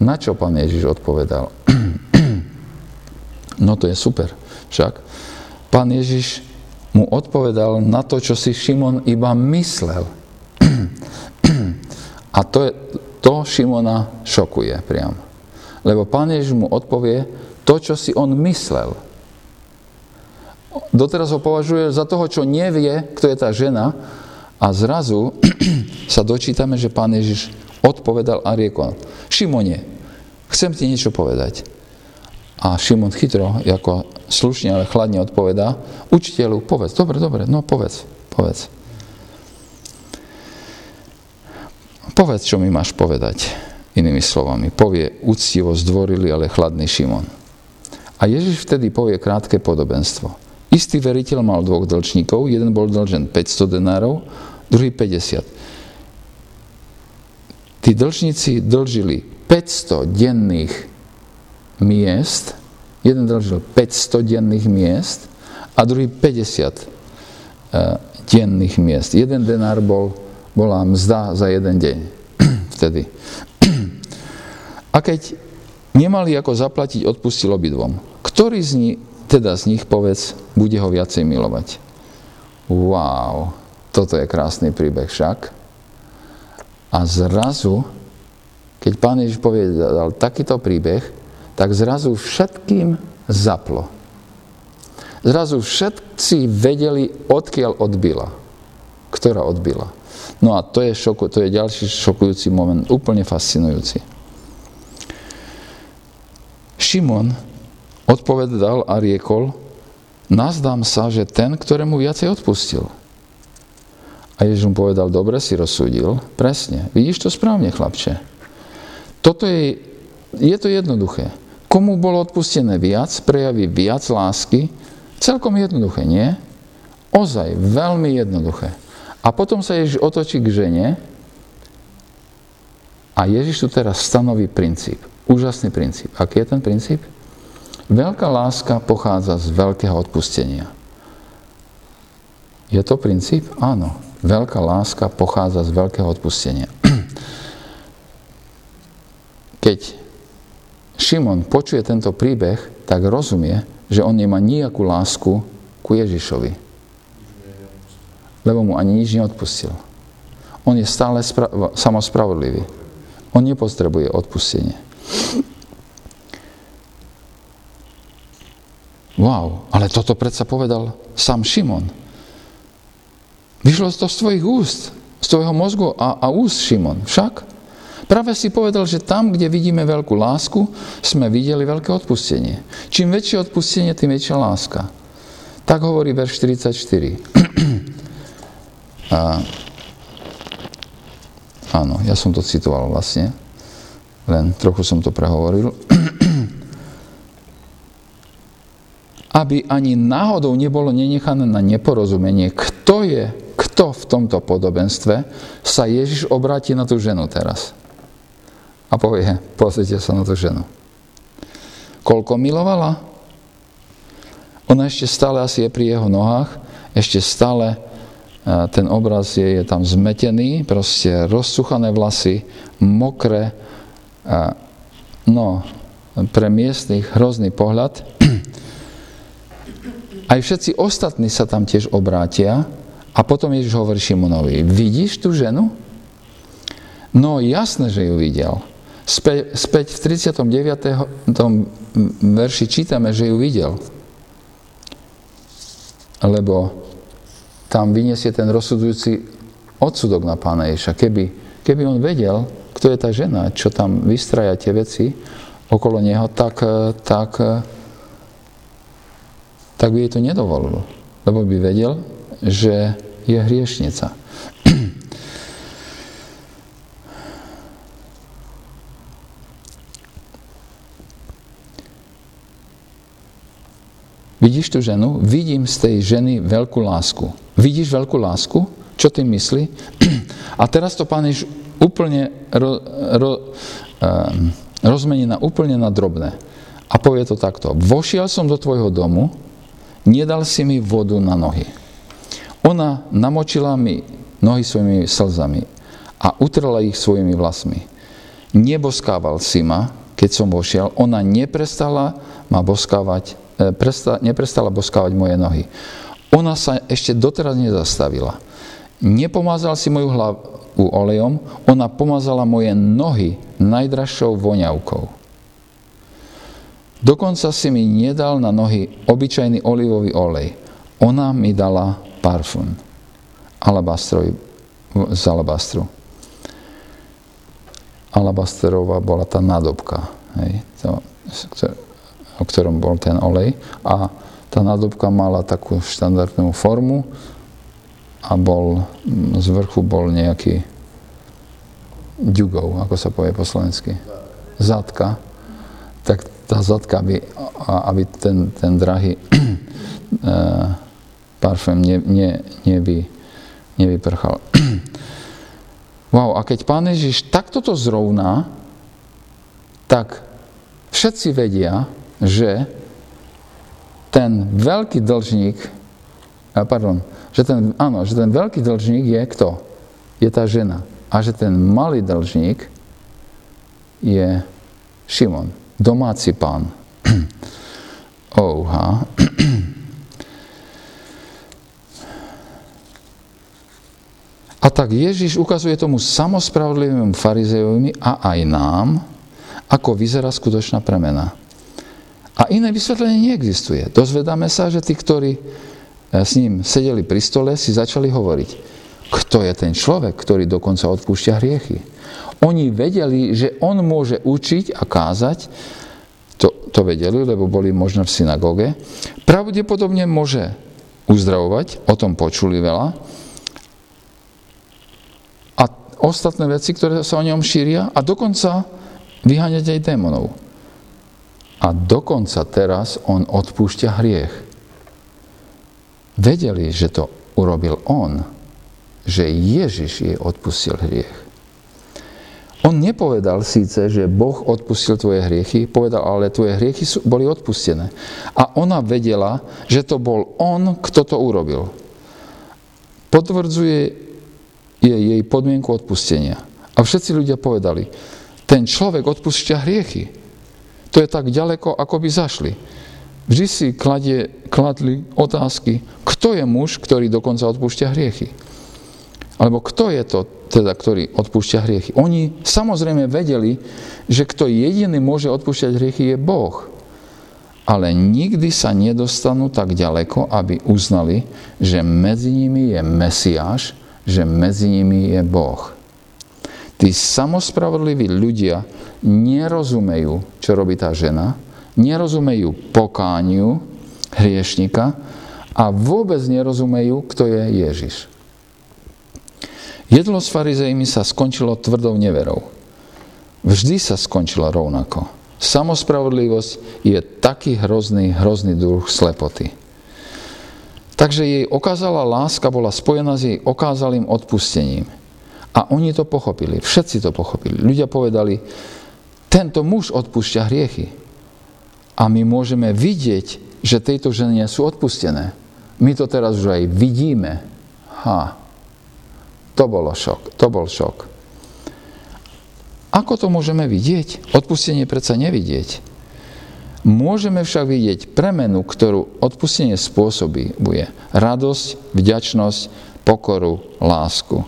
Na čo pán Ježiš odpovedal? no to je super. Však pán Ježiš mu odpovedal na to, čo si Šimon iba myslel. A to, je, to Šimona šokuje priam. Lebo pán Ježiš mu odpovie to, čo si on myslel. Doteraz ho považuje za toho, čo nevie, kto je tá žena a zrazu sa dočítame, že pán Ježiš odpovedal a riekol, Šimone, chcem ti niečo povedať. A Šimon chytro, ako slušne, ale chladne odpovedá, učiteľu, povedz, dobre, dobre, no povedz, povedz. Povedz, čo mi máš povedať. Inými slovami, povie úctivo zdvorili, ale chladný Šimon. A Ježiš vtedy povie krátke podobenstvo. Istý veriteľ mal dvoch dlčníkov, jeden bol dlžen 500 denárov, druhý 50. Tí dlžníci dlžili 500 denných miest, jeden dlžil 500 denných miest a druhý 50 uh, denných miest. Jeden denár bol, bola mzda za jeden deň vtedy. A keď nemali ako zaplatiť, odpustil obidvom. Ktorý z nich, teda z nich, povedz, bude ho viacej milovať? Wow, toto je krásny príbeh však. A zrazu, keď pán Ježiš povedal takýto príbeh, tak zrazu všetkým zaplo. Zrazu všetci vedeli, odkiaľ odbila. Ktorá odbila. No a to je, šoku, to je ďalší šokujúci moment, úplne fascinujúci. Šimon odpovedal a riekol, nazdám sa, že ten, ktorému viacej odpustil. A Ježiš mu povedal, dobre si rozsúdil, presne, vidíš to správne, chlapče. Toto je, je to jednoduché. Komu bolo odpustené viac, prejaví viac lásky, celkom jednoduché, nie? Ozaj, veľmi jednoduché. A potom sa Ježiš otočí k žene a Ježiš tu teraz stanoví princíp. Úžasný princíp. Aký je ten princíp? Veľká láska pochádza z veľkého odpustenia. Je to princíp? Áno. Veľká láska pochádza z veľkého odpustenia. Keď Šimon počuje tento príbeh, tak rozumie, že on nemá nejakú lásku ku Ježišovi lebo mu ani nič neodpustil. On je stále spra- samospravodlivý. On nepotrebuje odpustenie. Wow, ale toto predsa povedal sám Šimon. Vyšlo to z tvojich úst, z tvojho mozgu a, a úst, Šimon. Však? Práve si povedal, že tam, kde vidíme veľkú lásku, sme videli veľké odpustenie. Čím väčšie odpustenie, tým väčšia láska. Tak hovorí verš 44. A, áno, ja som to citoval vlastne, len trochu som to prehovoril. Aby ani náhodou nebolo nenechané na neporozumenie, kto je, kto v tomto podobenstve sa Ježiš obráti na tú ženu teraz. A povie, pozrite sa na tú ženu. Koľko milovala? Ona ešte stále asi je pri jeho nohách, ešte stále ten obraz je, je tam zmetený, proste rozsuchané vlasy, mokré, no, pre miestnych hrozný pohľad. Aj všetci ostatní sa tam tiež obrátia a potom Ježiš hovorí Šimonovi, vidíš tú ženu? No jasné, že ju videl. Späť, späť v 39. verši čítame, že ju videl. Lebo tam vyniesie ten rozsudujúci odsudok na pána Ježa. Keby, keby on vedel, kto je tá žena, čo tam vystraja tie veci okolo neho, tak, tak, tak by jej to nedovolil. Lebo by vedel, že je hriešnica. Vidíš tú ženu? Vidím z tej ženy veľkú lásku. Vidíš veľkú lásku? Čo tým myslí? A teraz to pán Ježiš úplne ro, ro, um, rozmení na úplne na drobné. A povie to takto. Vošiel som do tvojho domu, nedal si mi vodu na nohy. Ona namočila mi nohy svojimi slzami a utrela ich svojimi vlasmi. Neboskával si ma, keď som vošiel, ona neprestala ma boskávať presta, neprestala boskávať moje nohy. Ona sa ešte doteraz nezastavila. Nepomazal si moju hlavu olejom, ona pomazala moje nohy najdražšou voňavkou. Dokonca si mi nedal na nohy obyčajný olivový olej. Ona mi dala parfum alabastrový, z alabastru. Alabastrová bola tá nádobka. Hej, to, o ktorom bol ten olej. A tá nádobka mala takú štandardnú formu a bol, z vrchu bol nejaký ďugov, ako sa povie po slovensky. Zadka. Tak tá zadka, aby, aby ten, ten drahý parfém ne, ne, nevy, nevyprchal. Wow, a keď pán Ježiš takto to zrovná, tak všetci vedia, že ten veľký dlžník, pardon, že ten, áno, že ten veľký dlžník je kto? Je tá žena. A že ten malý dlžník je Šimon, domáci pán. Ouha. A tak Ježiš ukazuje tomu samospravodlivému farizejovi a aj nám, ako vyzerá skutočná premena. A iné vysvetlenie neexistuje. Dozvedáme sa, že tí, ktorí e, s ním sedeli pri stole, si začali hovoriť, kto je ten človek, ktorý dokonca odpúšťa hriechy. Oni vedeli, že on môže učiť a kázať, to, to vedeli, lebo boli možno v synagóge, pravdepodobne môže uzdravovať, o tom počuli veľa, ostatné veci, ktoré sa o ňom šíria a dokonca vyháňať aj démonov. A dokonca teraz on odpúšťa hriech. Vedeli, že to urobil on, že Ježiš jej odpustil hriech. On nepovedal síce, že Boh odpustil tvoje hriechy, povedal, ale tvoje hriechy sú, boli odpustené. A ona vedela, že to bol on, kto to urobil. Potvrdzuje je jej podmienku odpustenia. A všetci ľudia povedali, ten človek odpúšťa hriechy. To je tak ďaleko, ako by zašli. Vždy si kladie, kladli otázky, kto je muž, ktorý dokonca odpúšťa hriechy. Alebo kto je to, teda, ktorý odpúšťa hriechy. Oni samozrejme vedeli, že kto jediný môže odpúšťať hriechy je Boh. Ale nikdy sa nedostanú tak ďaleko, aby uznali, že medzi nimi je Mesiáš, že medzi nimi je Boh. Tí samospravodliví ľudia nerozumejú, čo robí tá žena, nerozumejú pokániu hriešnika a vôbec nerozumejú, kto je Ježiš. Jedlo s farizejmi sa skončilo tvrdou neverou. Vždy sa skončila rovnako. Samospravodlivosť je taký hrozný, hrozný druh slepoty. Takže jej okázala láska bola spojená s jej okázalým odpustením. A oni to pochopili, všetci to pochopili. Ľudia povedali, tento muž odpúšťa hriechy. A my môžeme vidieť, že tejto žene sú odpustené. My to teraz už aj vidíme. Ha, to bolo šok, to bol šok. Ako to môžeme vidieť? Odpustenie predsa nevidieť. Môžeme však vidieť premenu, ktorú odpustenie spôsobuje. Radosť, vďačnosť, pokoru, lásku.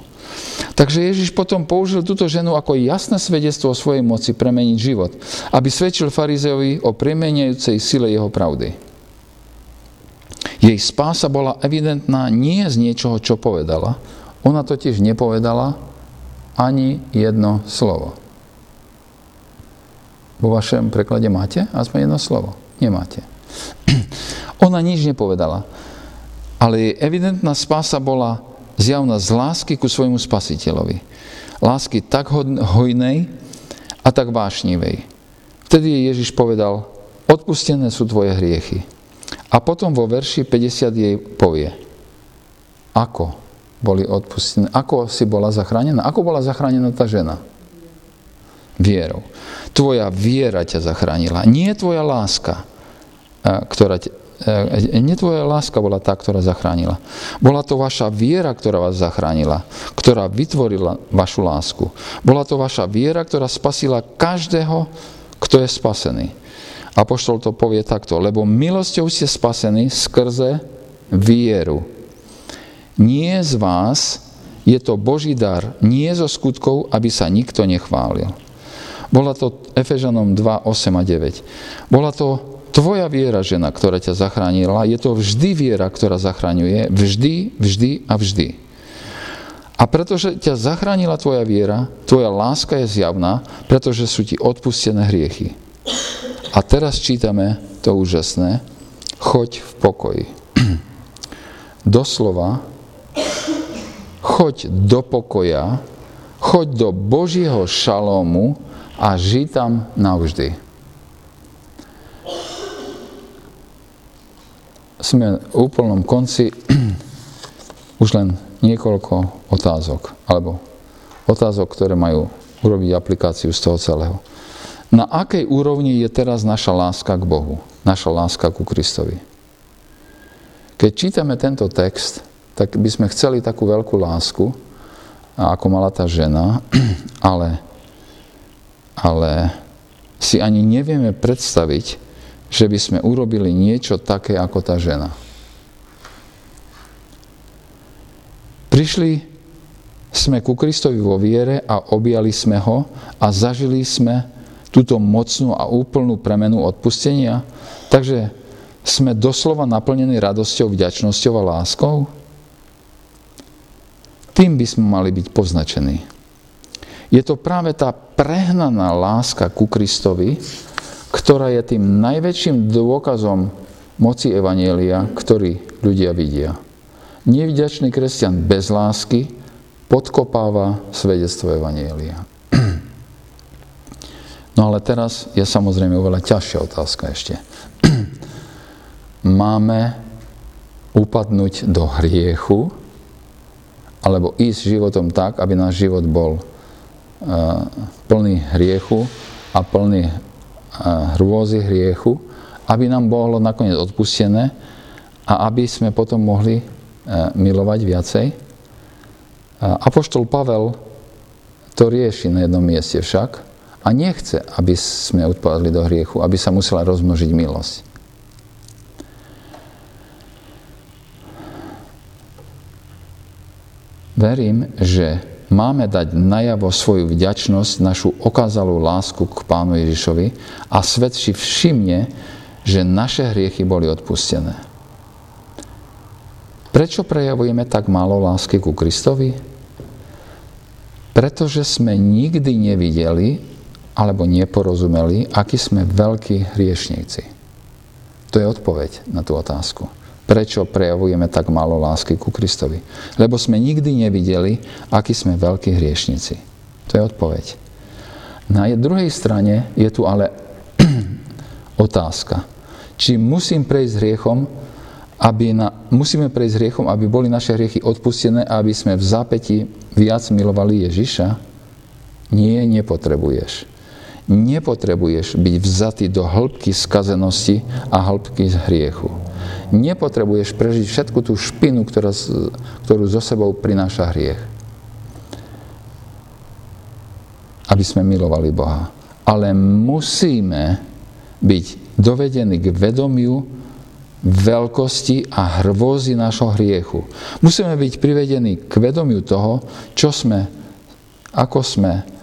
Takže Ježiš potom použil túto ženu ako jasné svedectvo o svojej moci premeniť život, aby svedčil farizeovi o premeniajúcej sile jeho pravdy. Jej spása bola evidentná nie z niečoho, čo povedala. Ona totiž nepovedala ani jedno slovo. Vo vašom preklade máte aspoň jedno slovo? Nemáte. Ona nič nepovedala. Ale jej evidentná spása bola zjavná z lásky ku svojmu spasiteľovi. Lásky tak hojnej a tak vášnivej. Vtedy jej Ježiš povedal, odpustené sú tvoje hriechy. A potom vo verši 50 jej povie, ako boli odpustené, ako si bola zachránená, ako bola zachránená tá žena vierou. Tvoja viera ťa zachránila. Nie tvoja láska, ktorá ťa, nie tvoja láska bola tá, ktorá zachránila. Bola to vaša viera, ktorá vás zachránila, ktorá vytvorila vašu lásku. Bola to vaša viera, ktorá spasila každého, kto je spasený. Apoštol to povie takto, lebo milosťou ste spasení skrze vieru. Nie z vás je to Boží dar, nie zo skutkov, aby sa nikto nechválil. Bola to Efežanom 2, 8 a 9. Bola to tvoja viera, žena, ktorá ťa zachránila. Je to vždy viera, ktorá zachraňuje. Vždy, vždy a vždy. A pretože ťa zachránila tvoja viera, tvoja láska je zjavná, pretože sú ti odpustené hriechy. A teraz čítame to úžasné. Choď v pokoji. Doslova, choď do pokoja, choď do Božieho šalómu, a žij tam navždy. Sme v úplnom konci už len niekoľko otázok, alebo otázok, ktoré majú urobiť aplikáciu z toho celého. Na akej úrovni je teraz naša láska k Bohu, naša láska ku Kristovi? Keď čítame tento text, tak by sme chceli takú veľkú lásku, ako mala tá žena, ale, ale si ani nevieme predstaviť, že by sme urobili niečo také ako tá žena. Prišli sme ku Kristovi vo viere a objali sme ho a zažili sme túto mocnú a úplnú premenu odpustenia. Takže sme doslova naplnení radosťou, vďačnosťou a láskou? Tým by sme mali byť poznačení. Je to práve tá prehnaná láska ku Kristovi, ktorá je tým najväčším dôkazom moci Evanielia, ktorý ľudia vidia. Nevďačný kresťan bez lásky podkopáva svedectvo Evanielia. No ale teraz je samozrejme oveľa ťažšia otázka ešte. Máme upadnúť do hriechu, alebo ísť životom tak, aby náš život bol uh, plný hriechu a plný hrôzy hriechu, aby nám bolo nakoniec odpustené a aby sme potom mohli e, milovať viacej. Apoštol Pavel to rieši na jednom mieste však a nechce, aby sme odpadli do hriechu, aby sa musela rozmnožiť milosť. Verím, že máme dať najavo svoju vďačnosť, našu okázalú lásku k Pánu Ježišovi a svet si všimne, že naše hriechy boli odpustené. Prečo prejavujeme tak málo lásky ku Kristovi? Pretože sme nikdy nevideli alebo neporozumeli, akí sme veľkí hriešníci. To je odpoveď na tú otázku. Prečo prejavujeme tak málo lásky ku Kristovi? Lebo sme nikdy nevideli, akí sme veľkí hriešnici. To je odpoveď. Na druhej strane je tu ale otázka. Či musím prejsť hriechom, aby na, musíme prejsť hriechom, aby boli naše hriechy odpustené aby sme v zápäti viac milovali Ježiša? Nie, nepotrebuješ. Nepotrebuješ byť vzatý do hĺbky skazenosti a hĺbky hriechu nepotrebuješ prežiť všetku tú špinu, ktorá, ktorú zo sebou prináša hriech. Aby sme milovali Boha. Ale musíme byť dovedení k vedomiu veľkosti a hrôzy nášho hriechu. Musíme byť privedení k vedomiu toho, čo sme, ako sme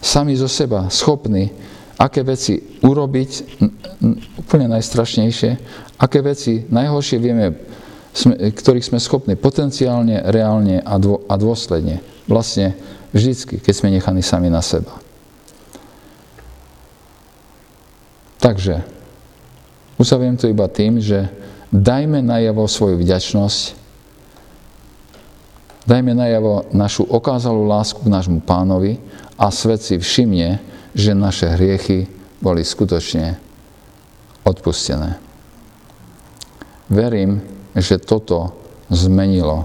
sami zo seba schopní aké veci urobiť, úplne najstrašnejšie, aké veci najhoršie vieme, ktorých sme schopní potenciálne, reálne a, dô, a dôsledne. Vlastne vždycky, keď sme nechaní sami na seba. Takže, uzaviem to iba tým, že dajme najavo svoju vďačnosť, dajme najavo našu okázalú lásku k nášmu pánovi a svet si všimne, že naše hriechy boli skutočne odpustené. Verím, že toto zmenilo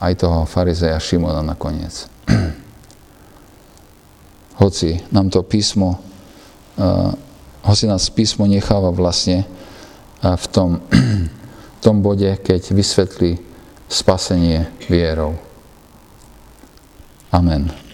aj toho farizeja Šimona nakoniec. Hoci nám to písmo, uh, hoci nás písmo necháva vlastne uh, v tom, tom bode, keď vysvetlí spasenie vierou. Amen.